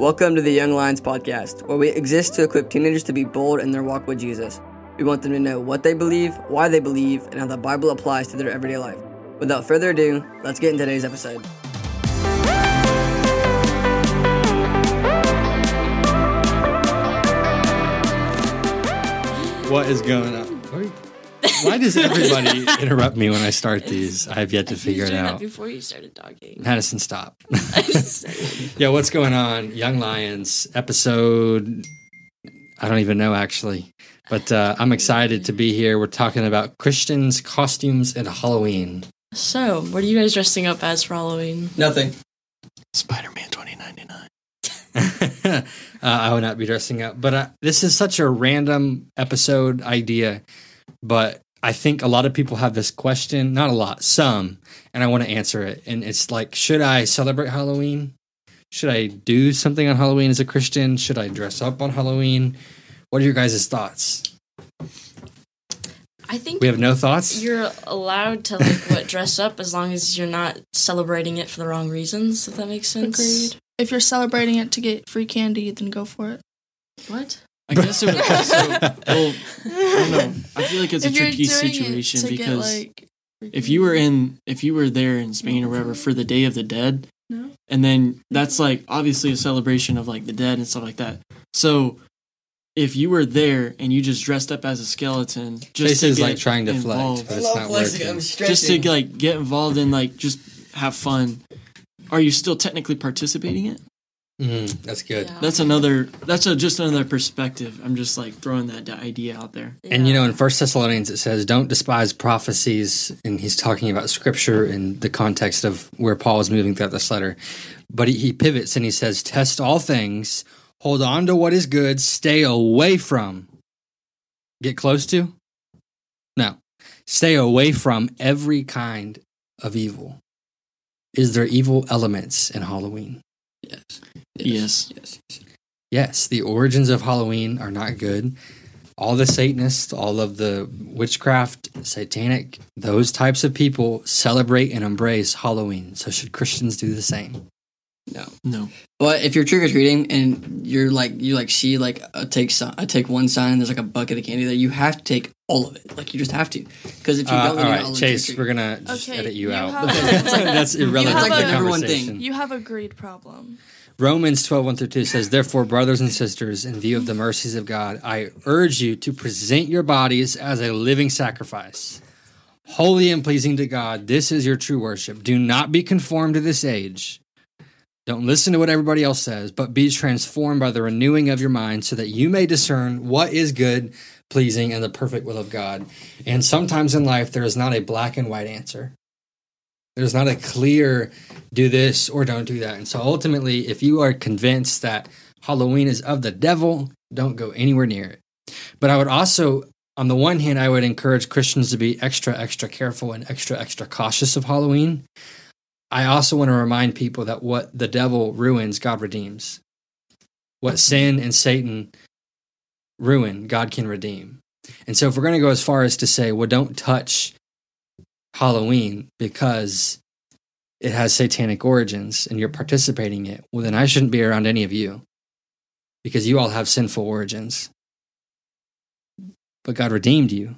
Welcome to the Young Lions podcast, where we exist to equip teenagers to be bold in their walk with Jesus. We want them to know what they believe, why they believe, and how the Bible applies to their everyday life. Without further ado, let's get into today's episode. What is going on? Why does everybody interrupt me when I start these? I have yet to figure it doing that out. before you started talking. Madison, stop. I'm yeah, what's going on? Young Lions episode. I don't even know actually, but uh, I'm excited to be here. We're talking about Christians, costumes, and Halloween. so, what are you guys dressing up as for Halloween? Nothing. Spider Man 2099. uh, I would not be dressing up, but uh, this is such a random episode idea. But I think a lot of people have this question, not a lot, some, and I want to answer it. And it's like, should I celebrate Halloween? Should I do something on Halloween as a Christian? Should I dress up on Halloween? What are your guys' thoughts? I think We have no thoughts. you're allowed to like what dress up as long as you're not celebrating it for the wrong reasons. If that makes sense. Agreed. If you're celebrating it to get free candy, then go for it. What? I guess it would also. Well, I don't know. I feel like it's a if you're tricky situation because like, if you were in, if you were there in Spain or wherever mm-hmm. for the Day of the Dead, No. and then that's like obviously a celebration of like the dead and stuff like that. So if you were there and you just dressed up as a skeleton, just Chase to is get like trying to flex, involved, but it's not working. just to like get involved and like just have fun, are you still technically participating in it? Mm, that's good. Yeah. That's another. That's a, just another perspective. I'm just like throwing that idea out there. And you know, in First Thessalonians, it says, "Don't despise prophecies," and he's talking about Scripture in the context of where Paul is moving throughout this letter. But he, he pivots and he says, "Test all things, hold on to what is good, stay away from, get close to, no, stay away from every kind of evil." Is there evil elements in Halloween? Yes. Yes. Yes. Yes, the origins of Halloween are not good. All the Satanists, all of the witchcraft, satanic, those types of people celebrate and embrace Halloween. So should Christians do the same? No. No. But if you're trick or treating and you're like you like see like a take sign, a take one sign, and there's like a bucket of candy there, you have to take all of it. Like you just have to, because if you Uh, don't, all then you're right, not Chase, we're gonna just Okay, edit you, you out. have- That's, that's irrelevant have to the a- number one thing. you have a greed problem. Romans 12, 1 through 2 says, Therefore, brothers and sisters, in view of the mercies of God, I urge you to present your bodies as a living sacrifice, holy and pleasing to God. This is your true worship. Do not be conformed to this age. Don't listen to what everybody else says, but be transformed by the renewing of your mind so that you may discern what is good, pleasing, and the perfect will of God. And sometimes in life, there is not a black and white answer. There's not a clear do this or don't do that. And so ultimately, if you are convinced that Halloween is of the devil, don't go anywhere near it. But I would also, on the one hand, I would encourage Christians to be extra, extra careful and extra, extra cautious of Halloween. I also want to remind people that what the devil ruins, God redeems. What sin and Satan ruin, God can redeem. And so if we're going to go as far as to say, well, don't touch Halloween because it has satanic origins and you're participating in it, well, then I shouldn't be around any of you because you all have sinful origins. But God redeemed you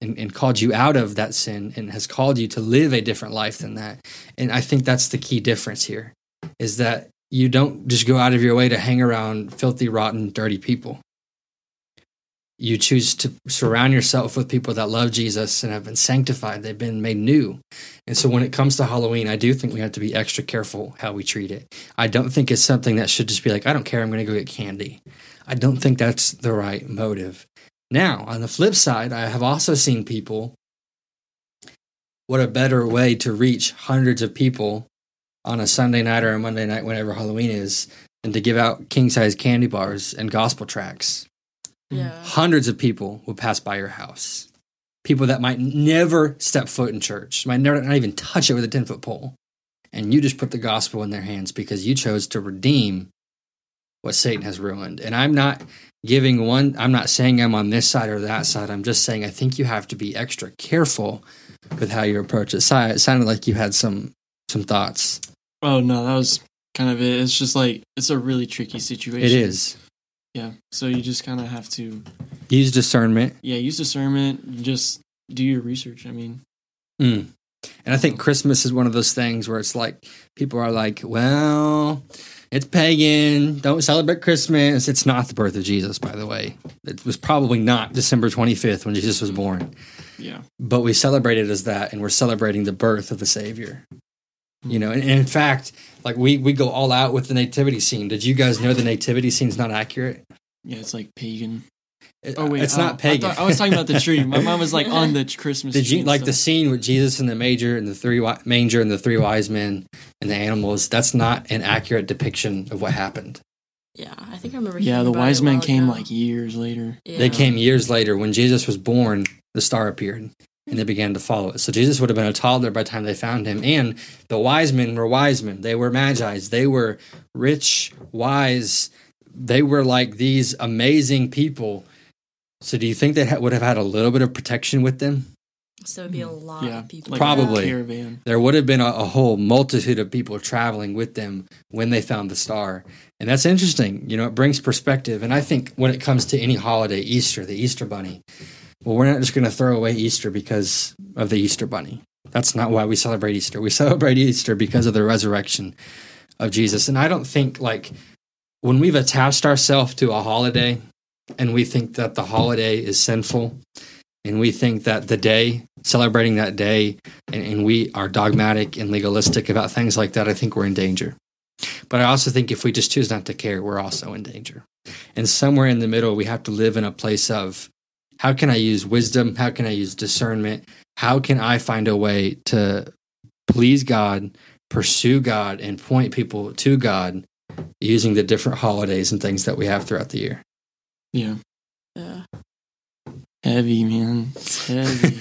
and, and called you out of that sin and has called you to live a different life than that. And I think that's the key difference here is that you don't just go out of your way to hang around filthy, rotten, dirty people. You choose to surround yourself with people that love Jesus and have been sanctified. They've been made new. And so when it comes to Halloween, I do think we have to be extra careful how we treat it. I don't think it's something that should just be like, I don't care, I'm going to go get candy. I don't think that's the right motive. Now, on the flip side, I have also seen people. What a better way to reach hundreds of people on a Sunday night or a Monday night, whenever Halloween is, than to give out king size candy bars and gospel tracts yeah. hundreds of people will pass by your house. People that might never step foot in church, might never not even touch it with a 10 foot pole. And you just put the gospel in their hands because you chose to redeem what Satan has ruined. And I'm not giving one, I'm not saying I'm on this side or that side. I'm just saying I think you have to be extra careful with how you approach it. Si, It sounded like you had some some thoughts. Oh no, that was kind of it. It's just like it's a really tricky situation. It is. Yeah. So you just kind of have to Use discernment. yeah use discernment. Just do your research. I mean, Mm. And I think Christmas is one of those things where it's like people are like, well, it's pagan. Don't celebrate Christmas. It's not the birth of Jesus, by the way. It was probably not December 25th when Jesus was born, yeah. but we celebrate it as that, and we're celebrating the birth of the Savior. You know, and, and in fact, like we we go all out with the nativity scene. Did you guys know the nativity scene's not accurate? Yeah, it's like pagan. It- Oh wait, it's oh, not pagan. I, thought- I was talking about the tree. My mom was like on the Christmas. Did tree you and like the scene with Jesus and the major and the three wi- manger and the three wise men and the animals? That's not an accurate depiction of what happened. Yeah, I think I remember. Yeah, the about wise men came ago. like years later. Yeah. They came years later when Jesus was born. The star appeared, and they began to follow it. So Jesus would have been a toddler by the time they found him. And the wise men were wise men. They were magi's. They were rich, wise. They were like these amazing people. So do you think they ha- would have had a little bit of protection with them? So it'd be a lot Yeah, of people. like Probably. caravan. there would have been a, a whole multitude of people traveling with them when they found the star. And that's interesting. You know, it brings perspective. And I think when it comes to any holiday, Easter, the Easter bunny, well, we're not just going to throw away Easter because of the Easter bunny. That's not why we celebrate Easter. We celebrate Easter because of the resurrection of Jesus. And I don't think, like, when we've attached ourselves to a holiday and we think that the holiday is sinful and we think that the day, celebrating that day, and, and we are dogmatic and legalistic about things like that, I think we're in danger. But I also think if we just choose not to care, we're also in danger. And somewhere in the middle, we have to live in a place of how can I use wisdom? How can I use discernment? How can I find a way to please God, pursue God, and point people to God using the different holidays and things that we have throughout the year? Yeah, Yeah. heavy man. It's heavy.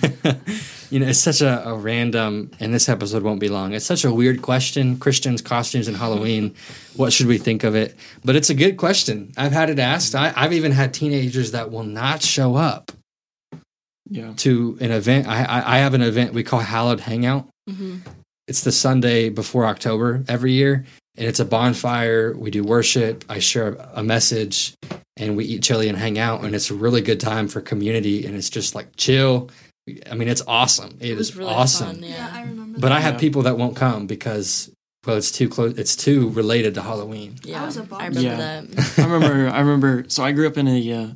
you know, it's such a, a random, and this episode won't be long. It's such a weird question. Christians, costumes, and Halloween. What should we think of it? But it's a good question. I've had it asked. I, I've even had teenagers that will not show up yeah, to an event. I, I, I have an event we call Hallowed Hangout. hmm It's the Sunday before October every year, and it's a bonfire. We do worship. I share a message, and we eat chili and hang out. And it's a really good time for community, and it's just like chill. I mean, it's awesome. It it was is really awesome. fun. Yeah, Yeah. I remember. But I have Yeah. people that won't come because well, it's too close. It's too related to Halloween. Yeah. I was a I bum. remember Yeah. that. I remember. I remember. So I grew up in a uh,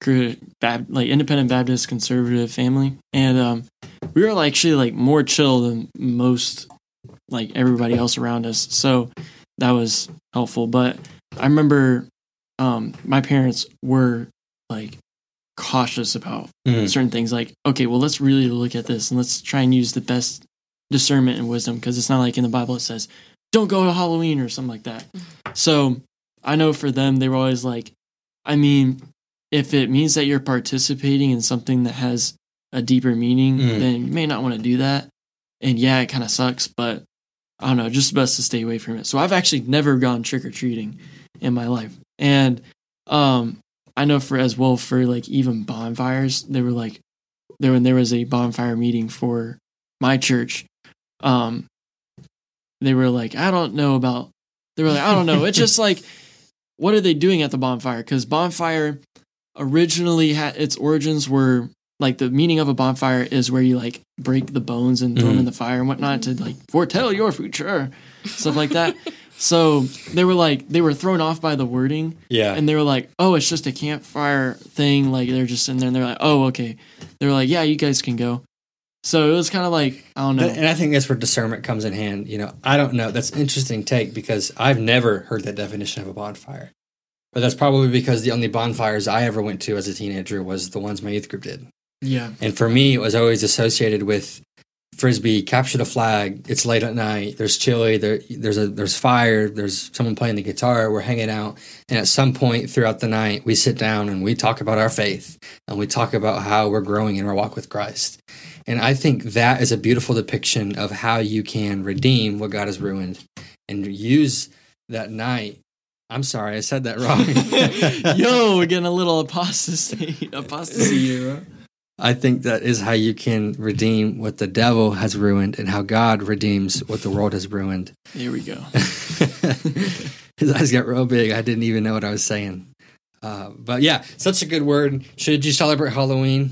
cr- Bab- like independent Baptist conservative family, and um, we were like, actually like more chill than most like everybody else around us. So that was helpful. But I remember um, my parents were like cautious about Mm. certain things. Like, okay, well, let's really look at this and let's try and use the best discernment and wisdom because it's not like in the Bible it says, don't go to Halloween or something like that. So I know for them, they were always like, I mean, if it means that you're participating in something that has a deeper meaning, Mm. then you may not want to do that. And yeah, it kind of sucks, but I don't know, just best to stay away from it. So I've actually never gone trick or treating in my life. And um I know for as well for like even bonfires, they were like there when there was a bonfire meeting for my church, um they were like, I don't know about they were like, I don't know. It's just like what are they doing at the bonfire? Because bonfire originally had its origins were like the meaning of a bonfire is where you like break the bones and throw them in mm. the fire and whatnot to like foretell your future, stuff like that. so they were like they were thrown off by the wording Yeah. and they were like, "Oh, it's just a campfire thing." Like they're just in there, and they're like, "Oh, okay." They were like, "Yeah, you guys can go." So it was kind of like I don't know. and I think that's where discernment comes in hand. You know, I don't know. That's an interesting take because I've never heard that definition of a bonfire. But that's probably because the only bonfires I ever went to as a teenager was the ones my youth group did. Yeah, And for me, it was always associated with frisbee, capture the flag. It's late at night. There's chili. There, there's a there's fire. There's someone playing the guitar. We're hanging out, and at some point throughout the night, we sit down and we talk about our faith and we talk about how we're growing in our walk with Christ. And I think that is a beautiful depiction of how you can redeem what God has ruined and use that night. I'm sorry, I said that wrong. Yo, we're getting a little apostasy, apostasy here. I think that is how you can redeem what the devil has ruined and how God redeems what the world has ruined. Here we go. His eyes got real big. I didn't even know what I was saying. Uh, but yeah, such a good word. Should you celebrate Halloween?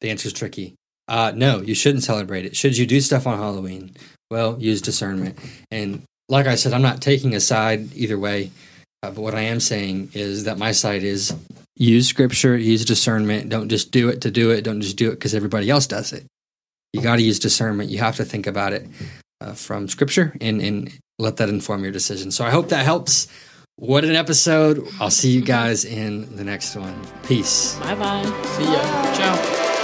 The answer is tricky. Uh, no, you shouldn't celebrate it. Should you do stuff on Halloween? Well, use discernment. And like I said, I'm not taking a side either way. Uh, but what I am saying is that my side is use scripture, use discernment. Don't just do it to do it. Don't just do it because everybody else does it. You got to use discernment. You have to think about it uh, from scripture and, and let that inform your decision. So I hope that helps. What an episode. I'll see you guys in the next one. Peace. Bye bye. See ya. Ciao.